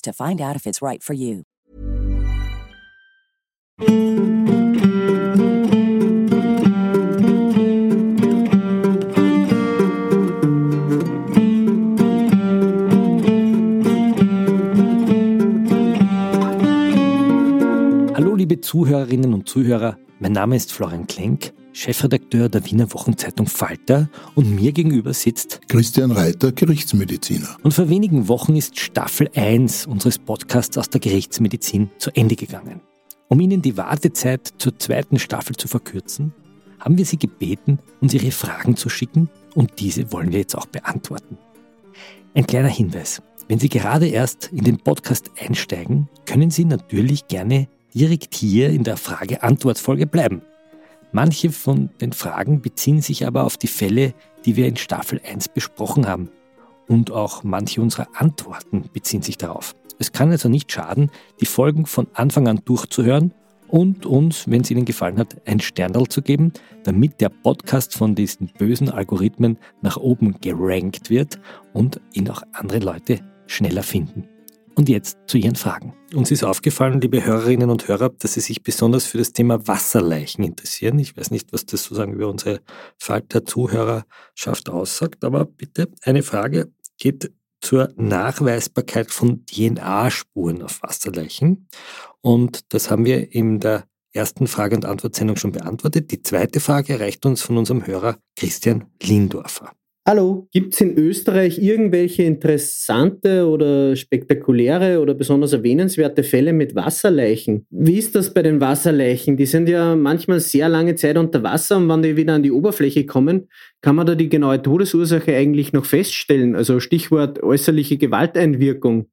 to find out if it's right for you. Hallo liebe Zuhörerinnen und Zuhörer, mein Name ist Florian Klenk, Chefredakteur der Wiener Wochenzeitung Falter und mir gegenüber sitzt Christian Reiter, Gerichtsmediziner. Und vor wenigen Wochen ist Staffel 1 unseres Podcasts aus der Gerichtsmedizin zu Ende gegangen. Um Ihnen die Wartezeit zur zweiten Staffel zu verkürzen, haben wir Sie gebeten, uns Ihre Fragen zu schicken und diese wollen wir jetzt auch beantworten. Ein kleiner Hinweis. Wenn Sie gerade erst in den Podcast einsteigen, können Sie natürlich gerne direkt hier in der Frage-Antwort-Folge bleiben. Manche von den Fragen beziehen sich aber auf die Fälle, die wir in Staffel 1 besprochen haben. Und auch manche unserer Antworten beziehen sich darauf. Es kann also nicht schaden, die Folgen von Anfang an durchzuhören und uns, wenn es Ihnen gefallen hat, ein Sternerl zu geben, damit der Podcast von diesen bösen Algorithmen nach oben gerankt wird und ihn auch andere Leute schneller finden. Und jetzt zu Ihren Fragen. Uns ist aufgefallen, liebe Hörerinnen und Hörer, dass Sie sich besonders für das Thema Wasserleichen interessieren. Ich weiß nicht, was das sozusagen über unsere Falter-Zuhörerschaft aussagt, aber bitte eine Frage geht zur Nachweisbarkeit von DNA-Spuren auf Wasserleichen. Und das haben wir in der ersten Frage- und Antwortsendung schon beantwortet. Die zweite Frage erreicht uns von unserem Hörer Christian Lindorfer. Hallo, gibt es in Österreich irgendwelche interessante oder spektakuläre oder besonders erwähnenswerte Fälle mit Wasserleichen? Wie ist das bei den Wasserleichen? Die sind ja manchmal sehr lange Zeit unter Wasser und wenn die wieder an die Oberfläche kommen, kann man da die genaue Todesursache eigentlich noch feststellen? Also Stichwort äußerliche Gewalteinwirkung.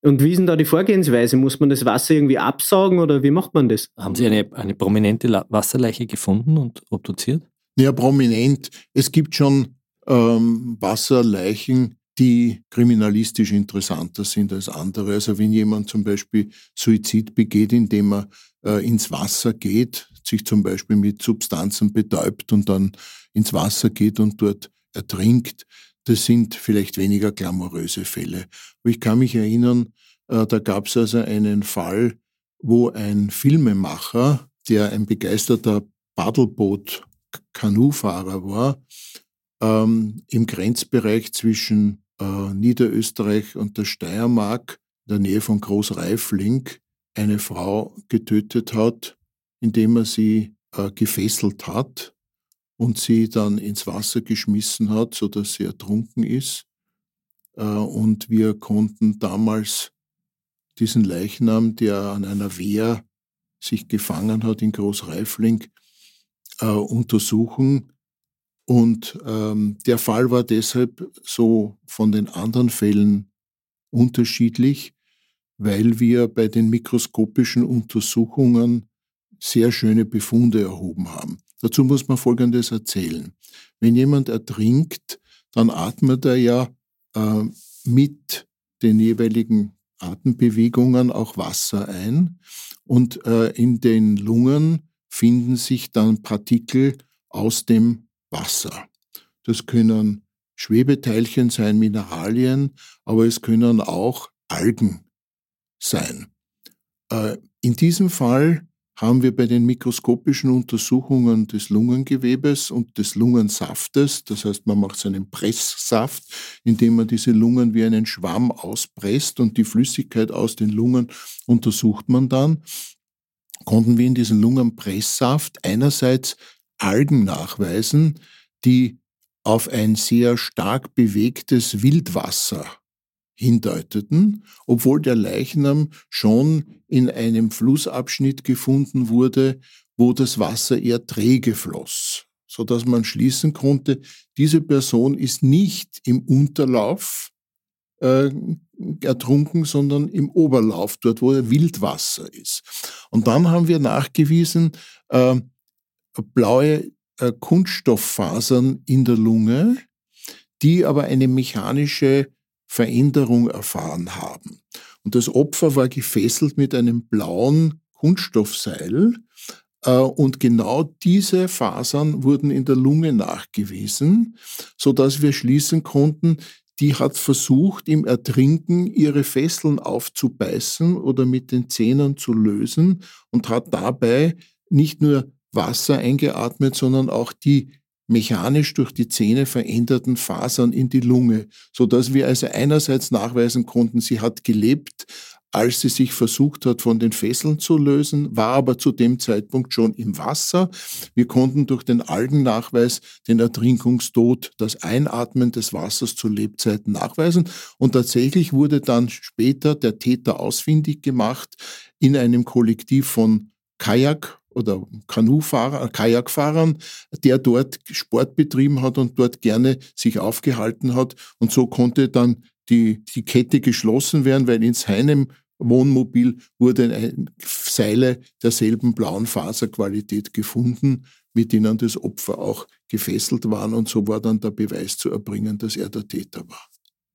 Und wie ist denn da die Vorgehensweise? Muss man das Wasser irgendwie absaugen oder wie macht man das? Haben Sie eine, eine prominente Wasserleiche gefunden und obduziert? Ja, prominent. Es gibt schon ähm, Wasserleichen, die kriminalistisch interessanter sind als andere. Also wenn jemand zum Beispiel Suizid begeht, indem er äh, ins Wasser geht, sich zum Beispiel mit Substanzen betäubt und dann ins Wasser geht und dort ertrinkt, das sind vielleicht weniger glamouröse Fälle. Aber ich kann mich erinnern, äh, da gab es also einen Fall, wo ein Filmemacher, der ein begeisterter Paddleboot-Kanufahrer war, ähm, im Grenzbereich zwischen äh, Niederösterreich und der Steiermark, in der Nähe von Großreifling, eine Frau getötet hat, indem er sie äh, gefesselt hat und sie dann ins Wasser geschmissen hat, sodass sie ertrunken ist. Äh, und wir konnten damals diesen Leichnam, der an einer Wehr sich gefangen hat in Großreifling, äh, untersuchen und ähm, der Fall war deshalb so von den anderen Fällen unterschiedlich, weil wir bei den mikroskopischen Untersuchungen sehr schöne Befunde erhoben haben. Dazu muss man Folgendes erzählen. Wenn jemand ertrinkt, dann atmet er ja äh, mit den jeweiligen Atembewegungen auch Wasser ein und äh, in den Lungen finden sich dann Partikel aus dem Wasser. Das können Schwebeteilchen sein, Mineralien, aber es können auch Algen sein. Äh, in diesem Fall haben wir bei den mikroskopischen Untersuchungen des Lungengewebes und des Lungensaftes, das heißt, man macht so einen Presssaft, indem man diese Lungen wie einen Schwamm auspresst und die Flüssigkeit aus den Lungen untersucht man dann, konnten wir in diesem Lungenpresssaft einerseits Algen nachweisen, die auf ein sehr stark bewegtes Wildwasser hindeuteten, obwohl der Leichnam schon in einem Flussabschnitt gefunden wurde, wo das Wasser eher träge floss, so dass man schließen konnte, diese Person ist nicht im Unterlauf äh, ertrunken, sondern im Oberlauf, dort wo Wildwasser ist. Und dann haben wir nachgewiesen, äh, blaue äh, Kunststofffasern in der Lunge, die aber eine mechanische Veränderung erfahren haben. Und das Opfer war gefesselt mit einem blauen Kunststoffseil. Äh, und genau diese Fasern wurden in der Lunge nachgewiesen, so dass wir schließen konnten, die hat versucht, im Ertrinken ihre Fesseln aufzubeißen oder mit den Zähnen zu lösen und hat dabei nicht nur Wasser eingeatmet, sondern auch die mechanisch durch die Zähne veränderten Fasern in die Lunge, so dass wir also einerseits nachweisen konnten, sie hat gelebt, als sie sich versucht hat, von den Fesseln zu lösen, war aber zu dem Zeitpunkt schon im Wasser. Wir konnten durch den Algennachweis den Ertrinkungstod, das Einatmen des Wassers zu Lebzeiten nachweisen. Und tatsächlich wurde dann später der Täter ausfindig gemacht in einem Kollektiv von Kajak oder Kanufahrer, Kajakfahrern, der dort Sport betrieben hat und dort gerne sich aufgehalten hat. Und so konnte dann die, die Kette geschlossen werden, weil in seinem Wohnmobil wurden Seile derselben blauen Faserqualität gefunden, mit denen das Opfer auch gefesselt waren. Und so war dann der Beweis zu erbringen, dass er der Täter war.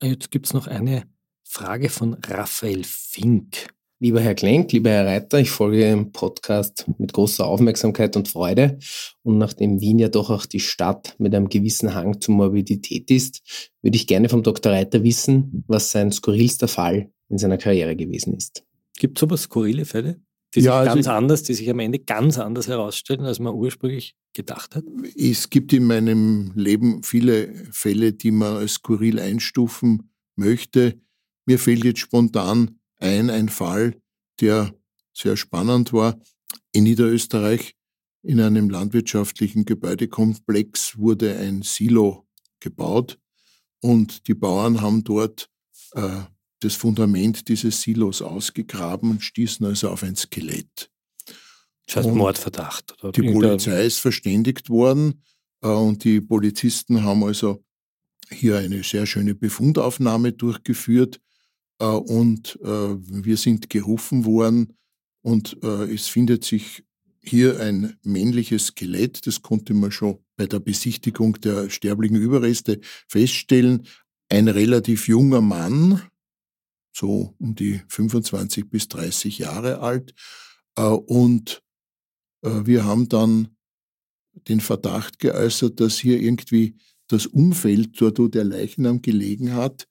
Jetzt gibt es noch eine Frage von Raphael Fink. Lieber Herr Klenk, lieber Herr Reiter, ich folge Ihrem Podcast mit großer Aufmerksamkeit und Freude. Und nachdem Wien ja doch auch die Stadt mit einem gewissen Hang zur Morbidität ist, würde ich gerne vom Dr. Reiter wissen, was sein skurrilster Fall in seiner Karriere gewesen ist. Gibt es sowas skurrile Fälle, die sich ja, also ganz anders, die sich am Ende ganz anders herausstellen, als man ursprünglich gedacht hat? Es gibt in meinem Leben viele Fälle, die man als skurril einstufen möchte. Mir fehlt jetzt spontan ein, ein Fall, der sehr spannend war. In Niederösterreich in einem landwirtschaftlichen Gebäudekomplex wurde ein Silo gebaut und die Bauern haben dort äh, das Fundament dieses Silos ausgegraben und stießen also auf ein Skelett. Das heißt und Mordverdacht. Oder? Die Polizei ist verständigt worden äh, und die Polizisten haben also hier eine sehr schöne Befundaufnahme durchgeführt und äh, wir sind gerufen worden und äh, es findet sich hier ein männliches Skelett, das konnte man schon bei der Besichtigung der sterblichen Überreste feststellen. Ein relativ junger Mann, so um die 25 bis 30 Jahre alt. Und wir haben dann den Verdacht geäußert, dass hier irgendwie das Umfeld, dort wo der Leichnam gelegen hat,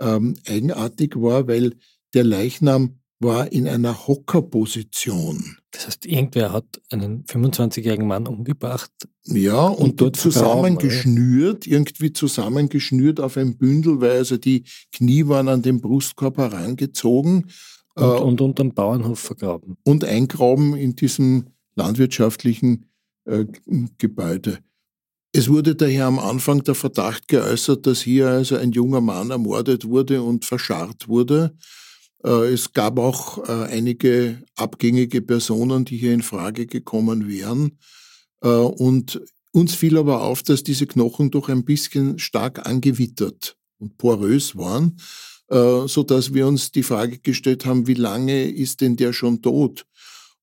ähm, eigenartig war, weil der Leichnam war in einer Hockerposition. Das heißt, irgendwer hat einen 25-jährigen Mann umgebracht. Ja, und, und dort zusammengeschnürt, irgendwie zusammengeschnürt auf ein Bündel, weil also die Knie waren an den Brustkorb herangezogen. Und, äh, und unterm Bauernhof vergraben. Und eingraben in diesem landwirtschaftlichen äh, Gebäude. Es wurde daher am Anfang der Verdacht geäußert, dass hier also ein junger Mann ermordet wurde und verscharrt wurde. Äh, es gab auch äh, einige abgängige Personen, die hier in Frage gekommen wären. Äh, und uns fiel aber auf, dass diese Knochen doch ein bisschen stark angewittert und porös waren, so dass wir uns die Frage gestellt haben, wie lange ist denn der schon tot?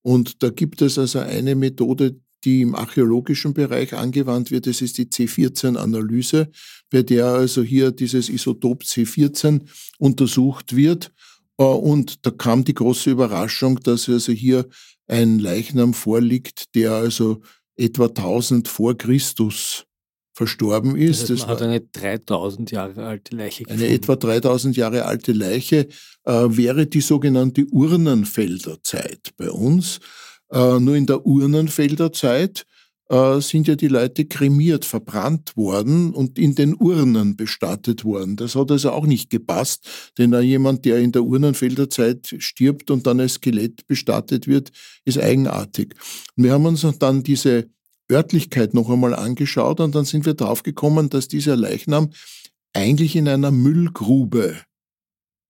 Und da gibt es also eine Methode, die im archäologischen Bereich angewandt wird. Das ist die C14-Analyse, bei der also hier dieses Isotop C14 untersucht wird. Äh, und da kam die große Überraschung, dass also hier ein Leichnam vorliegt, der also etwa 1000 vor Christus verstorben ist. Das, heißt, man hat eine 3000 Jahre alte Leiche gefunden. Eine etwa 3000 Jahre alte Leiche äh, wäre die sogenannte Urnenfelderzeit bei uns. Äh, nur in der Urnenfelder Zeit äh, sind ja die Leute kremiert, verbrannt worden und in den Urnen bestattet worden. Das hat also auch nicht gepasst, denn jemand, der in der Urnenfelder Zeit stirbt und dann als Skelett bestattet wird, ist eigenartig. Wir haben uns dann diese Örtlichkeit noch einmal angeschaut und dann sind wir draufgekommen, dass dieser Leichnam eigentlich in einer Müllgrube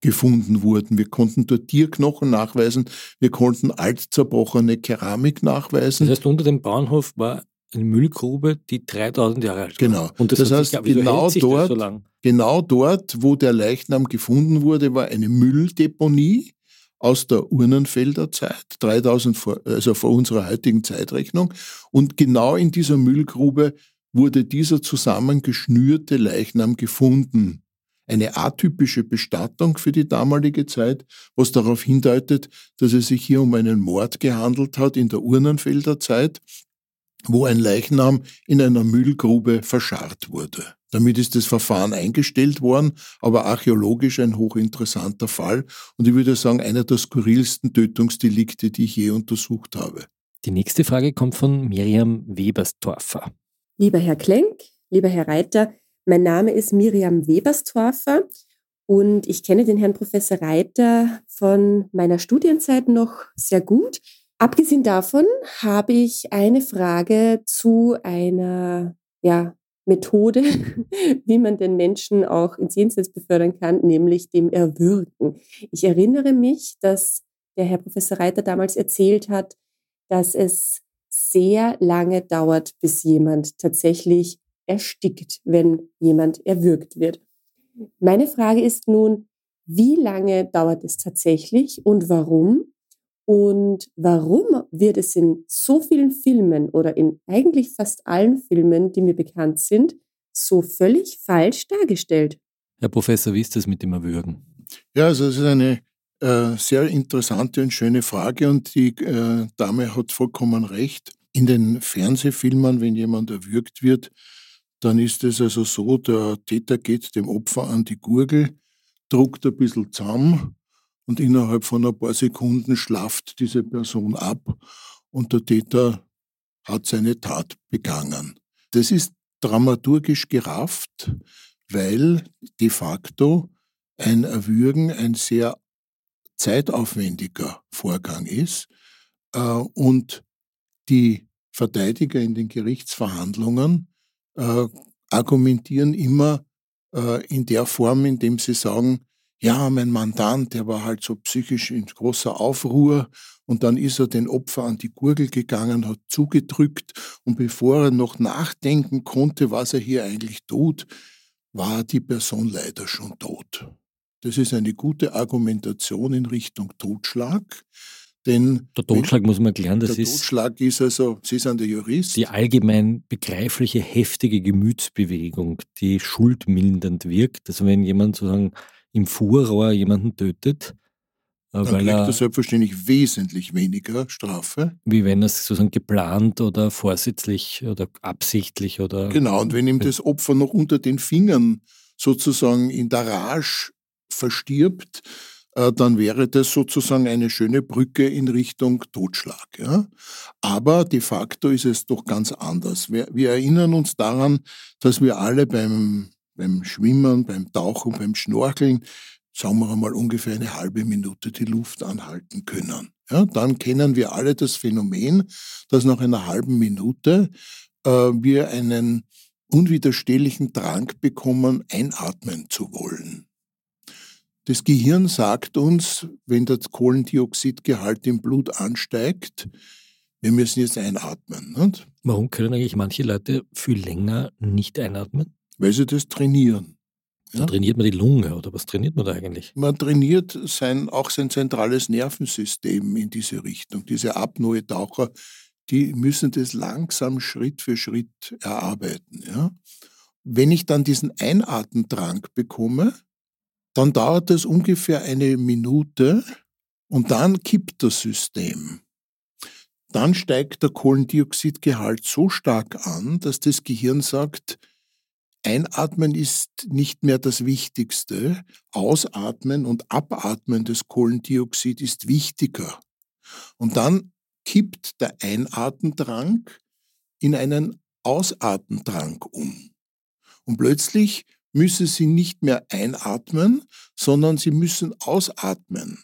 gefunden wurden. Wir konnten dort Tierknochen nachweisen, wir konnten alt zerbrochene Keramik nachweisen. Das heißt, unter dem Bauernhof war eine Müllgrube, die 3000 Jahre alt war. Genau. Und das, das heißt, sich, genau, dort, so genau dort, wo der Leichnam gefunden wurde, war eine Mülldeponie aus der Urnenfelder Zeit, 3000 vor, also vor unserer heutigen Zeitrechnung. Und genau in dieser Müllgrube wurde dieser zusammengeschnürte Leichnam gefunden eine atypische Bestattung für die damalige Zeit, was darauf hindeutet, dass es sich hier um einen Mord gehandelt hat in der Urnenfelder Zeit, wo ein Leichnam in einer Müllgrube verscharrt wurde. Damit ist das Verfahren eingestellt worden, aber archäologisch ein hochinteressanter Fall und ich würde sagen, einer der skurrilsten Tötungsdelikte, die ich je untersucht habe. Die nächste Frage kommt von Miriam Weberstorfer. Lieber Herr Klenk, lieber Herr Reiter, mein Name ist Miriam Weberstorfer und ich kenne den Herrn Professor Reiter von meiner Studienzeit noch sehr gut. Abgesehen davon habe ich eine Frage zu einer ja, Methode, wie man den Menschen auch ins Jenseits befördern kann, nämlich dem Erwürgen. Ich erinnere mich, dass der Herr Professor Reiter damals erzählt hat, dass es sehr lange dauert, bis jemand tatsächlich erstickt, wenn jemand erwürgt wird. Meine Frage ist nun, wie lange dauert es tatsächlich und warum? Und warum wird es in so vielen Filmen oder in eigentlich fast allen Filmen, die mir bekannt sind, so völlig falsch dargestellt? Herr Professor, wie ist das mit dem Erwürgen? Ja, also es ist eine äh, sehr interessante und schöne Frage und die äh, Dame hat vollkommen recht. In den Fernsehfilmen, wenn jemand erwürgt wird, dann ist es also so, der Täter geht dem Opfer an die Gurgel, druckt ein bisschen zusammen und innerhalb von ein paar Sekunden schlaft diese Person ab und der Täter hat seine Tat begangen. Das ist dramaturgisch gerafft, weil de facto ein Erwürgen ein sehr zeitaufwendiger Vorgang ist äh, und die Verteidiger in den Gerichtsverhandlungen äh, argumentieren immer äh, in der Form, indem sie sagen, ja, mein Mandant, der war halt so psychisch in großer Aufruhr und dann ist er den Opfer an die Gurgel gegangen, hat zugedrückt und bevor er noch nachdenken konnte, was er hier eigentlich tut, war die Person leider schon tot. Das ist eine gute Argumentation in Richtung Totschlag. Denn der Totschlag muss man erklären, das der ist. Der Totschlag ist also, Sie sind der Jurist. Die allgemein begreifliche, heftige Gemütsbewegung, die schuldmildernd wirkt. Also wenn jemand sozusagen im Fuhrrohr jemanden tötet, äh, dann kriegt er, er selbstverständlich wesentlich weniger Strafe. Wie wenn er es sozusagen geplant oder vorsätzlich oder absichtlich oder. Genau, und wenn ihm das Opfer noch unter den Fingern sozusagen in der Rage verstirbt, äh, dann wäre das sozusagen eine schöne Brücke in Richtung Totschlag. Ja? Aber de facto ist es doch ganz anders. Wir, wir erinnern uns daran, dass wir alle beim, beim Schwimmen, beim Tauchen, beim Schnorcheln, sagen wir mal ungefähr eine halbe Minute die Luft anhalten können. Ja? Dann kennen wir alle das Phänomen, dass nach einer halben Minute äh, wir einen unwiderstehlichen Drang bekommen, einatmen zu wollen. Das Gehirn sagt uns, wenn der Kohlendioxidgehalt im Blut ansteigt, wir müssen jetzt einatmen. Nicht? Warum können eigentlich manche Leute viel länger nicht einatmen? Weil sie das trainieren. Ja? trainiert man die Lunge oder was trainiert man da eigentlich? Man trainiert sein, auch sein zentrales Nervensystem in diese Richtung. Diese Apnoe-Taucher, die müssen das langsam Schritt für Schritt erarbeiten. Ja? Wenn ich dann diesen Einatmendrang bekomme, dann dauert es ungefähr eine Minute und dann kippt das System. Dann steigt der Kohlendioxidgehalt so stark an, dass das Gehirn sagt, Einatmen ist nicht mehr das Wichtigste, Ausatmen und Abatmen des Kohlendioxid ist wichtiger. Und dann kippt der Einatemdrang in einen Ausatemdrang um. Und plötzlich müsse sie nicht mehr einatmen, sondern sie müssen ausatmen.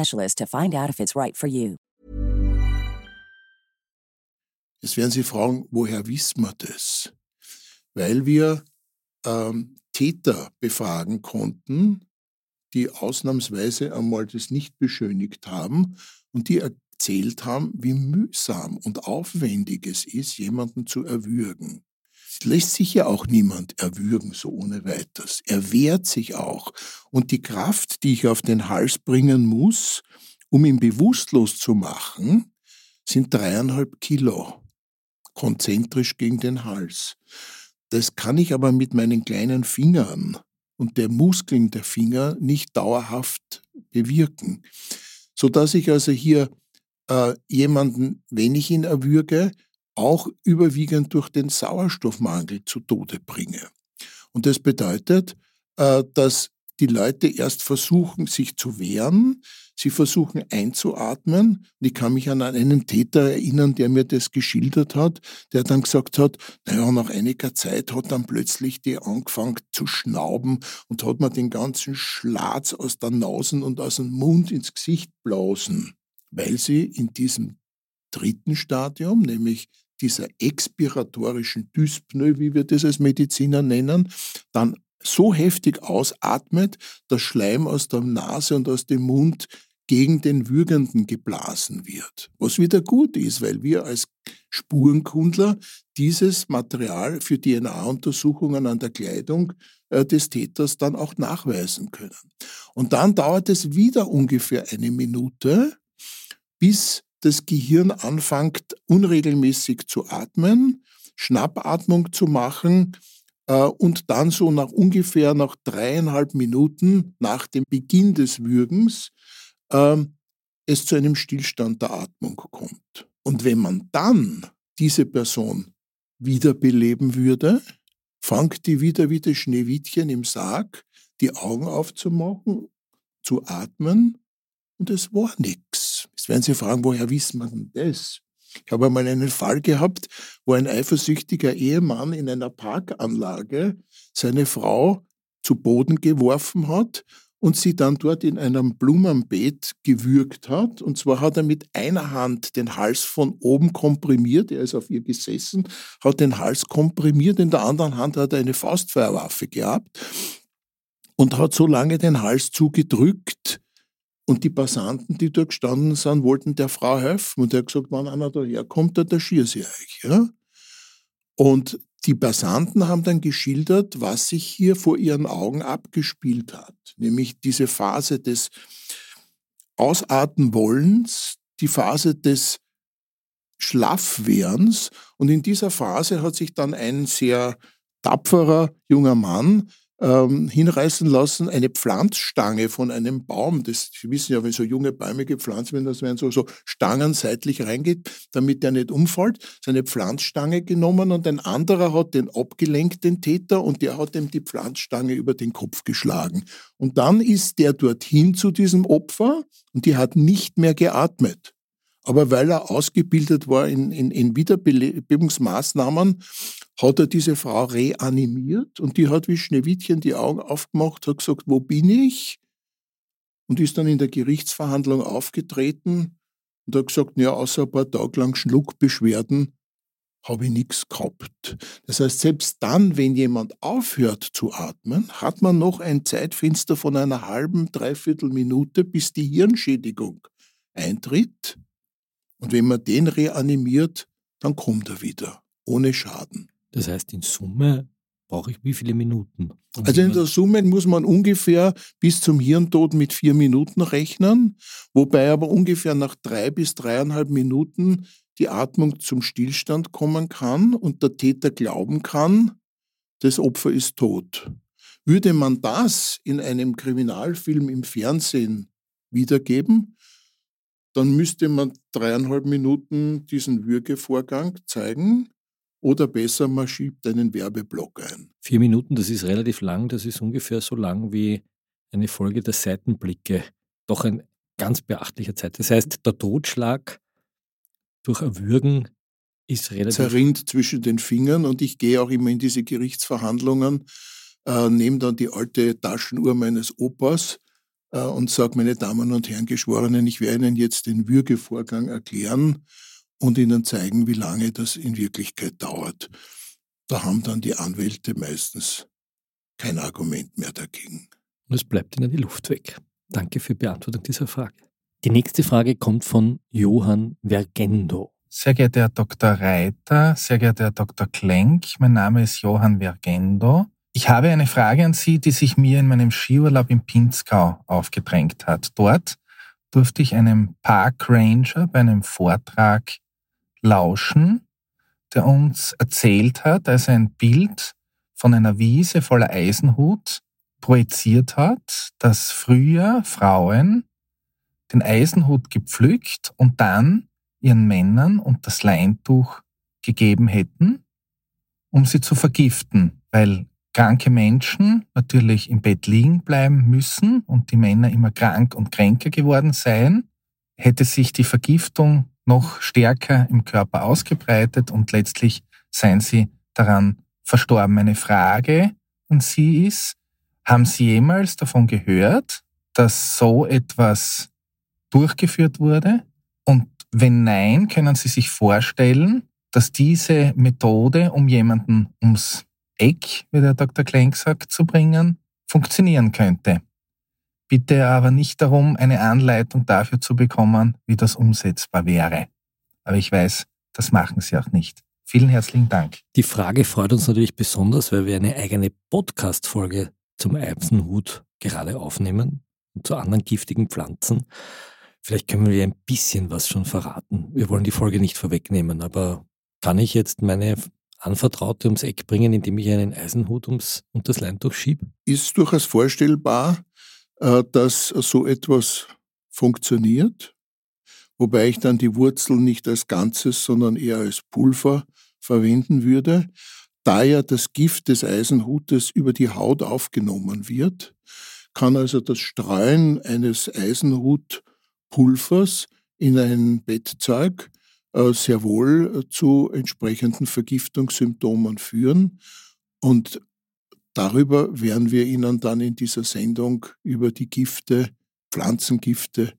to find out if it's right for you. Jetzt werden Sie fragen, woher wissen wir das? Weil wir ähm, Täter befragen konnten, die ausnahmsweise einmal das nicht beschönigt haben und die erzählt haben, wie mühsam und aufwendig es ist, jemanden zu erwürgen. Es lässt sich ja auch niemand erwürgen, so ohne weiteres. Er wehrt sich auch. Und die Kraft, die ich auf den Hals bringen muss, um ihn bewusstlos zu machen, sind dreieinhalb Kilo konzentrisch gegen den Hals. Das kann ich aber mit meinen kleinen Fingern und der Muskeln der Finger nicht dauerhaft bewirken, so dass ich also hier äh, jemanden, wenn ich ihn erwürge, auch überwiegend durch den Sauerstoffmangel zu Tode bringe. Und das bedeutet, äh, dass die Leute erst versuchen, sich zu wehren, sie versuchen einzuatmen. Ich kann mich an einen Täter erinnern, der mir das geschildert hat, der dann gesagt hat, naja, nach einiger Zeit hat dann plötzlich die angefangen zu schnauben und hat mir den ganzen Schlatz aus der Nase und aus dem Mund ins Gesicht blasen, weil sie in diesem dritten Stadium, nämlich dieser expiratorischen Dyspnoe, wie wir das als Mediziner nennen, dann so heftig ausatmet, dass Schleim aus der Nase und aus dem Mund gegen den Würgenden geblasen wird. Was wieder gut ist, weil wir als Spurenkundler dieses Material für DNA-Untersuchungen an der Kleidung äh, des Täters dann auch nachweisen können. Und dann dauert es wieder ungefähr eine Minute, bis das Gehirn anfängt unregelmäßig zu atmen, Schnappatmung zu machen äh, und dann so nach ungefähr nach dreieinhalb Minuten nach dem Beginn des Würgens äh, es zu einem Stillstand der Atmung kommt. Und wenn man dann diese Person wiederbeleben würde, fängt die wieder wie das Schneewittchen im Sarg, die Augen aufzumachen, zu atmen und es war nichts. Jetzt werden Sie fragen, woher wissen wir denn das? Ich habe einmal einen Fall gehabt, wo ein eifersüchtiger Ehemann in einer Parkanlage seine Frau zu Boden geworfen hat und sie dann dort in einem Blumenbeet gewürgt hat. Und zwar hat er mit einer Hand den Hals von oben komprimiert, er ist auf ihr gesessen, hat den Hals komprimiert, in der anderen Hand hat er eine Faustfeuerwaffe gehabt und hat so lange den Hals zugedrückt, und die Passanten, die dort gestanden sind, wollten der Frau helfen. Und er hat gesagt, wenn einer daherkommt, dann erschier sie euch. Ja? Und die Passanten haben dann geschildert, was sich hier vor ihren Augen abgespielt hat. Nämlich diese Phase des Ausatmenwollens, die Phase des Schlaffwerdens. Und in dieser Phase hat sich dann ein sehr tapferer junger Mann ähm, hinreißen lassen, eine Pflanzstange von einem Baum, das, Sie wissen ja, wenn so junge Bäume gepflanzt werden, das werden so, so Stangen seitlich reingeht, damit der nicht umfällt, seine Pflanzstange genommen und ein anderer hat den abgelenkt, den Täter, und der hat ihm die Pflanzstange über den Kopf geschlagen. Und dann ist der dorthin zu diesem Opfer und die hat nicht mehr geatmet. Aber weil er ausgebildet war in, in, in Wiederbelebungsmaßnahmen, hat er diese Frau reanimiert und die hat wie Schneewittchen die Augen aufgemacht, hat gesagt, wo bin ich? Und ist dann in der Gerichtsverhandlung aufgetreten Und hat gesagt, ja, außer ein paar Tage lang Schluckbeschwerden habe ich nichts gehabt. Das heißt, selbst dann, wenn jemand aufhört zu atmen, hat man noch ein Zeitfenster von einer halben, dreiviertel Minute, bis die Hirnschädigung eintritt. Und wenn man den reanimiert, dann kommt er wieder, ohne Schaden. Das heißt, in Summe brauche ich wie viele Minuten? Um also in der Summe muss man ungefähr bis zum Hirntod mit vier Minuten rechnen, wobei aber ungefähr nach drei bis dreieinhalb Minuten die Atmung zum Stillstand kommen kann und der Täter glauben kann, das Opfer ist tot. Würde man das in einem Kriminalfilm im Fernsehen wiedergeben, dann müsste man dreieinhalb Minuten diesen Würgevorgang zeigen oder besser, man schiebt einen Werbeblock ein. Vier Minuten, das ist relativ lang, das ist ungefähr so lang wie eine Folge der Seitenblicke. Doch ein ganz beachtlicher Zeit. Das heißt, der Totschlag durch Erwürgen ist relativ. Zerrinnt zwischen den Fingern und ich gehe auch immer in diese Gerichtsverhandlungen, äh, nehme dann die alte Taschenuhr meines Opas äh, und sage, meine Damen und Herren Geschworenen, ich werde Ihnen jetzt den Würgevorgang erklären und Ihnen zeigen, wie lange das in Wirklichkeit dauert. Da haben dann die Anwälte meistens kein Argument mehr dagegen. Und es bleibt Ihnen die Luft weg. Danke für die Beantwortung dieser Frage. Die nächste Frage kommt von Johann Vergendo. Sehr geehrter Herr Dr. Reiter, sehr geehrter Herr Dr. Klenk, mein Name ist Johann Vergendo. Ich habe eine Frage an Sie, die sich mir in meinem Skiurlaub im Pinzgau aufgedrängt hat. Dort durfte ich einem Park Ranger bei einem Vortrag lauschen, der uns erzählt hat, als er ein Bild von einer Wiese voller Eisenhut projiziert hat, dass früher Frauen den Eisenhut gepflückt und dann ihren Männern und das Leintuch gegeben hätten, um sie zu vergiften, weil kranke Menschen natürlich im Bett liegen bleiben müssen und die Männer immer krank und kränker geworden seien, hätte sich die Vergiftung noch stärker im Körper ausgebreitet und letztlich seien sie daran verstorben. Meine Frage an Sie ist, haben Sie jemals davon gehört, dass so etwas durchgeführt wurde? Und wenn nein, können Sie sich vorstellen, dass diese Methode, um jemanden ums Eck, wie der Dr. Klenk sagt, zu bringen, funktionieren könnte. Bitte aber nicht darum, eine Anleitung dafür zu bekommen, wie das umsetzbar wäre. Aber ich weiß, das machen Sie auch nicht. Vielen herzlichen Dank. Die Frage freut uns natürlich besonders, weil wir eine eigene Podcast-Folge zum Eisenhut gerade aufnehmen und zu anderen giftigen Pflanzen. Vielleicht können wir ein bisschen was schon verraten. Wir wollen die Folge nicht vorwegnehmen, aber kann ich jetzt meine Anvertraute ums Eck bringen, indem ich einen Eisenhut ums, und das Leintuch schiebe? Ist durchaus vorstellbar, dass so etwas funktioniert, wobei ich dann die Wurzel nicht als Ganzes, sondern eher als Pulver verwenden würde. Da ja das Gift des Eisenhutes über die Haut aufgenommen wird, kann also das Streuen eines Eisenhut Pulvers in ein Bettzeug äh, sehr wohl äh, zu entsprechenden Vergiftungssymptomen führen. Und darüber werden wir Ihnen dann in dieser Sendung über die Gifte, Pflanzengifte,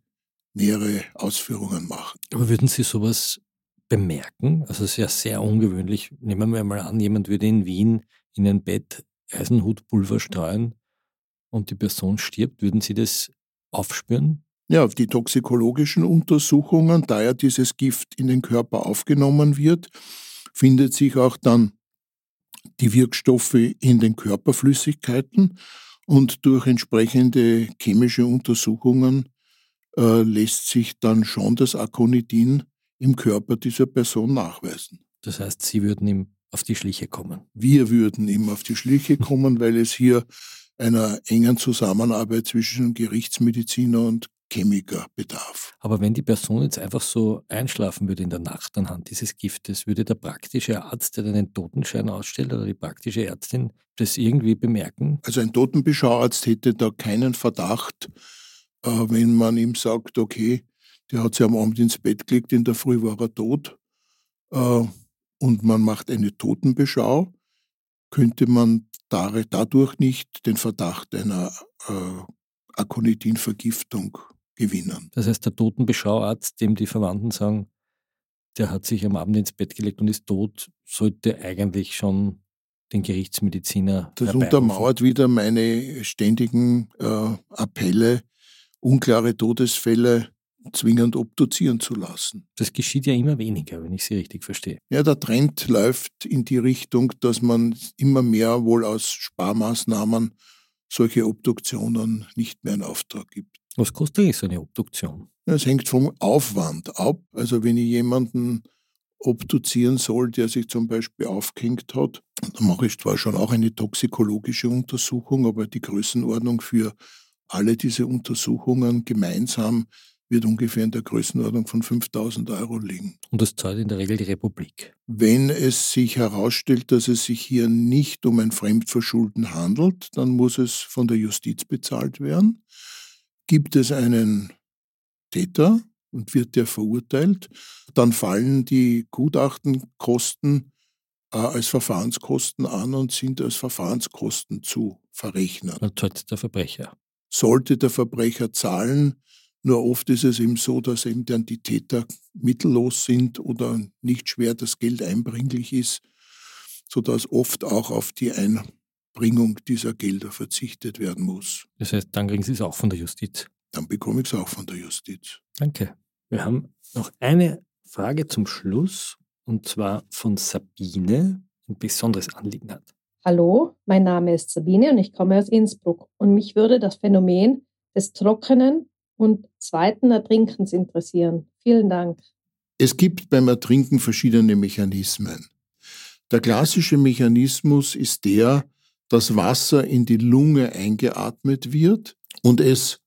nähere Ausführungen machen. Aber würden Sie sowas bemerken? Also es ist ja sehr ungewöhnlich. Nehmen wir mal an, jemand würde in Wien in ein Bett Eisenhutpulver streuen und die Person stirbt. Würden Sie das aufspüren? Ja, die toxikologischen Untersuchungen, da ja dieses Gift in den Körper aufgenommen wird, findet sich auch dann die Wirkstoffe in den Körperflüssigkeiten und durch entsprechende chemische Untersuchungen äh, lässt sich dann schon das Akonidin im Körper dieser Person nachweisen. Das heißt, Sie würden ihm auf die Schliche kommen. Wir würden ihm auf die Schliche kommen, weil es hier einer engen Zusammenarbeit zwischen Gerichtsmediziner und Chemiker bedarf. Aber wenn die Person jetzt einfach so einschlafen würde in der Nacht anhand dieses Giftes, würde der praktische Arzt, der einen Totenschein ausstellt, oder die praktische Ärztin das irgendwie bemerken? Also ein Totenbeschauarzt hätte da keinen Verdacht, äh, wenn man ihm sagt, okay, der hat sich am Abend ins Bett gelegt, in der Früh war er tot äh, und man macht eine Totenbeschau, könnte man dadurch nicht den Verdacht einer äh, Akonidinvergiftung gewinnen. Das heißt, der Totenbeschauarzt, dem die Verwandten sagen, der hat sich am Abend ins Bett gelegt und ist tot, sollte eigentlich schon den Gerichtsmediziner. Das untermauert wieder meine ständigen äh, Appelle, unklare Todesfälle zwingend obduzieren zu lassen. Das geschieht ja immer weniger, wenn ich Sie richtig verstehe. Ja, der Trend läuft in die Richtung, dass man immer mehr wohl aus Sparmaßnahmen solche Obduktionen nicht mehr in Auftrag gibt. Was kostet eigentlich so eine Obduktion? Es hängt vom Aufwand ab. Also wenn ich jemanden obduzieren soll, der sich zum Beispiel aufgehängt hat, dann mache ich zwar schon auch eine toxikologische Untersuchung, aber die Größenordnung für alle diese Untersuchungen gemeinsam wird ungefähr in der Größenordnung von 5000 Euro liegen. Und das zahlt in der Regel die Republik. Wenn es sich herausstellt, dass es sich hier nicht um ein Fremdverschulden handelt, dann muss es von der Justiz bezahlt werden. Gibt es einen Täter und wird der verurteilt, dann fallen die Gutachtenkosten äh, als Verfahrenskosten an und sind als Verfahrenskosten zu verrechnen. Dann zahlt der Verbrecher. Sollte der Verbrecher zahlen, nur oft ist es eben so, dass eben dann die Täter mittellos sind oder nicht schwer das Geld einbringlich ist, sodass oft auch auf die Einbringung dieser Gelder verzichtet werden muss. Das heißt, dann kriegen Sie es auch von der Justiz. Dann bekomme ich es auch von der Justiz. Danke. Wir haben noch eine Frage zum Schluss und zwar von Sabine, ein besonderes Anliegen hat. Hallo, mein Name ist Sabine und ich komme aus Innsbruck und mich würde das Phänomen des trockenen und zweiten Ertrinkens interessieren. Vielen Dank. Es gibt beim Ertrinken verschiedene Mechanismen. Der klassische Mechanismus ist der, dass Wasser in die Lunge eingeatmet wird und es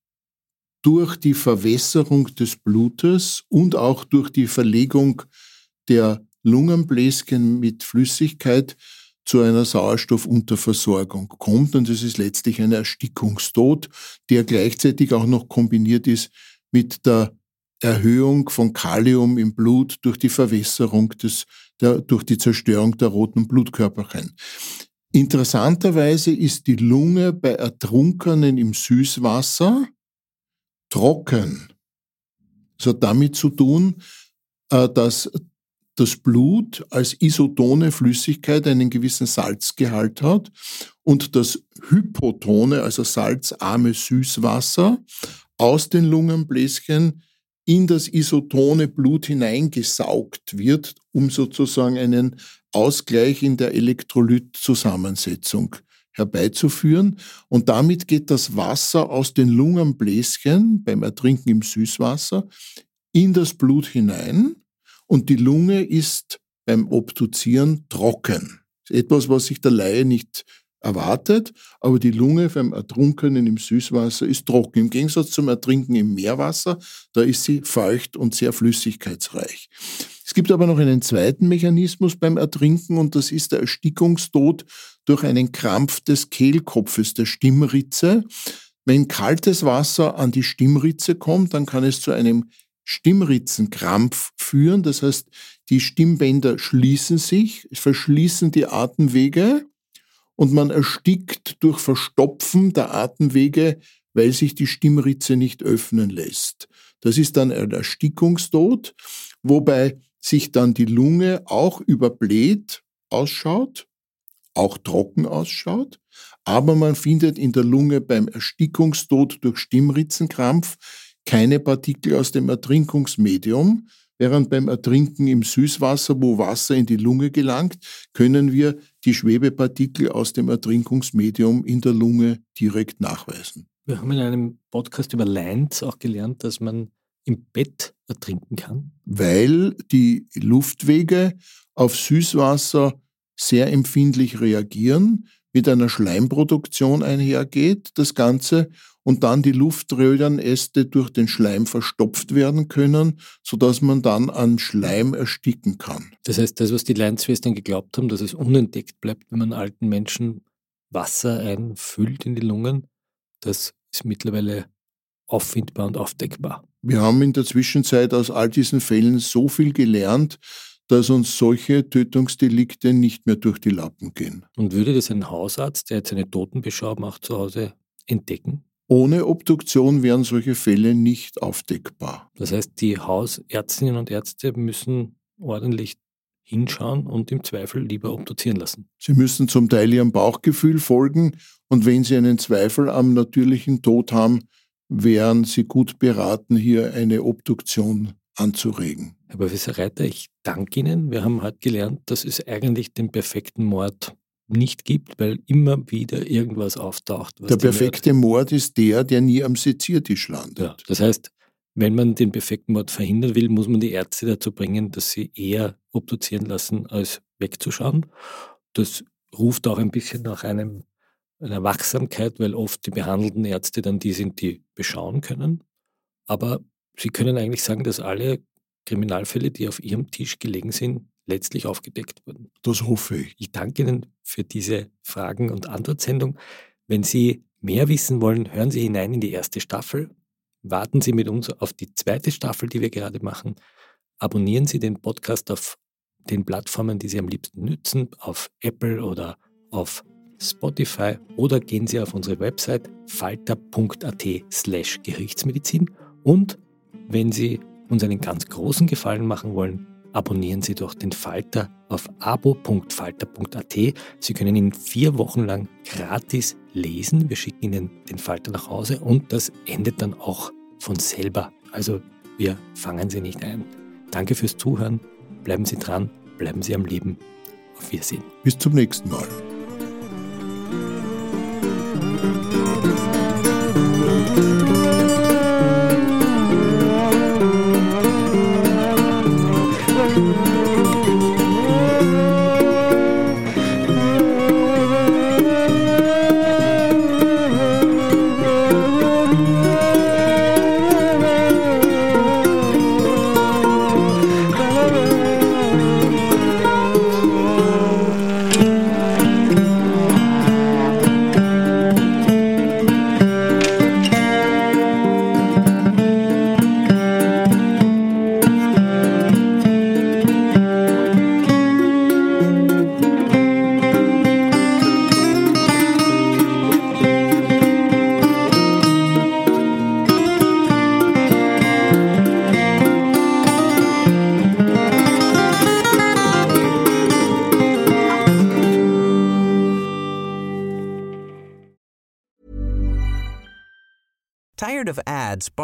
durch die Verwässerung des Blutes und auch durch die Verlegung der Lungenbläschen mit Flüssigkeit zu einer Sauerstoffunterversorgung kommt. Und das ist letztlich ein Erstickungstod, der gleichzeitig auch noch kombiniert ist mit der Erhöhung von Kalium im Blut durch die Verwässerung des, der, durch die Zerstörung der roten Blutkörperchen. Interessanterweise ist die Lunge bei Ertrunkenen im Süßwasser trocken. Das hat damit zu tun, äh, dass das Blut als isotone Flüssigkeit einen gewissen Salzgehalt hat und das hypotone, also salzarme Süßwasser aus den Lungenbläschen in das isotone Blut hineingesaugt wird, um sozusagen einen Ausgleich in der Elektrolytzusammensetzung herbeizuführen. Und damit geht das Wasser aus den Lungenbläschen beim Ertrinken im Süßwasser in das Blut hinein und die Lunge ist beim Obduzieren trocken. Etwas, was sich der Laie nicht erwartet, aber die Lunge beim Ertrunkenen im Süßwasser ist trocken. Im Gegensatz zum Ertrinken im Meerwasser, da ist sie feucht und sehr flüssigkeitsreich. Es gibt aber noch einen zweiten Mechanismus beim Ertrinken und das ist der Erstickungstod durch einen Krampf des Kehlkopfes, der Stimmritze. Wenn kaltes Wasser an die Stimmritze kommt, dann kann es zu einem Stimmritzenkrampf führen. Das heißt, die Stimmbänder schließen sich, verschließen die Atemwege und man erstickt durch Verstopfen der Atemwege, weil sich die Stimmritze nicht öffnen lässt. Das ist dann ein Erstickungstod, wobei sich dann die Lunge auch überbläht ausschaut, auch trocken ausschaut, aber man findet in der Lunge beim Erstickungstod durch Stimmritzenkrampf keine Partikel aus dem Ertrinkungsmedium, während beim Ertrinken im Süßwasser, wo Wasser in die Lunge gelangt, können wir die Schwebepartikel aus dem Ertrinkungsmedium in der Lunge direkt nachweisen. Wir haben in einem Podcast über Lines auch gelernt, dass man im Bett ertrinken kann. Weil die Luftwege auf Süßwasser sehr empfindlich reagieren, mit einer Schleimproduktion einhergeht, das Ganze, und dann die Luftröhrenäste durch den Schleim verstopft werden können, sodass man dann an Schleim ersticken kann. Das heißt, das, was die Leinschwestern geglaubt haben, dass es unentdeckt bleibt, wenn man alten Menschen Wasser einfüllt in die Lungen, das ist mittlerweile auffindbar und aufdeckbar. Wir haben in der Zwischenzeit aus all diesen Fällen so viel gelernt, dass uns solche Tötungsdelikte nicht mehr durch die Lappen gehen. Und würde das ein Hausarzt, der jetzt eine Totenbeschau macht, zu Hause entdecken? Ohne Obduktion wären solche Fälle nicht aufdeckbar. Das heißt, die Hausärztinnen und Ärzte müssen ordentlich hinschauen und im Zweifel lieber obduzieren lassen. Sie müssen zum Teil ihrem Bauchgefühl folgen und wenn Sie einen Zweifel am natürlichen Tod haben, wären Sie gut beraten, hier eine Obduktion anzuregen. Herr Professor Reiter, ich danke Ihnen. Wir haben heute gelernt, dass es eigentlich den perfekten Mord nicht gibt, weil immer wieder irgendwas auftaucht. der perfekte Mord ist der, der nie am Seziertisch landet. Ja, das heißt, wenn man den perfekten Mord verhindern will, muss man die Ärzte dazu bringen, dass sie eher obduzieren lassen, als wegzuschauen. Das ruft auch ein bisschen nach einem, einer Wachsamkeit, weil oft die behandelten Ärzte dann die sind, die beschauen können. Aber Sie können eigentlich sagen, dass alle Kriminalfälle, die auf Ihrem Tisch gelegen sind, letztlich aufgedeckt wurden. Das hoffe ich. Ich danke Ihnen für diese Fragen- und Antwortsendung. Wenn Sie mehr wissen wollen, hören Sie hinein in die erste Staffel. Warten Sie mit uns auf die zweite Staffel, die wir gerade machen. Abonnieren Sie den Podcast auf den Plattformen, die Sie am liebsten nützen, auf Apple oder auf Spotify oder gehen Sie auf unsere Website falter.at slash Gerichtsmedizin und wenn Sie uns einen ganz großen Gefallen machen wollen, abonnieren Sie doch den Falter auf abo.falter.at. Sie können ihn vier Wochen lang gratis lesen. Wir schicken Ihnen den Falter nach Hause und das endet dann auch von selber. Also wir fangen Sie nicht ein. Danke fürs Zuhören. Bleiben Sie dran, bleiben Sie am Leben. Auf Wiedersehen. Bis zum nächsten Mal.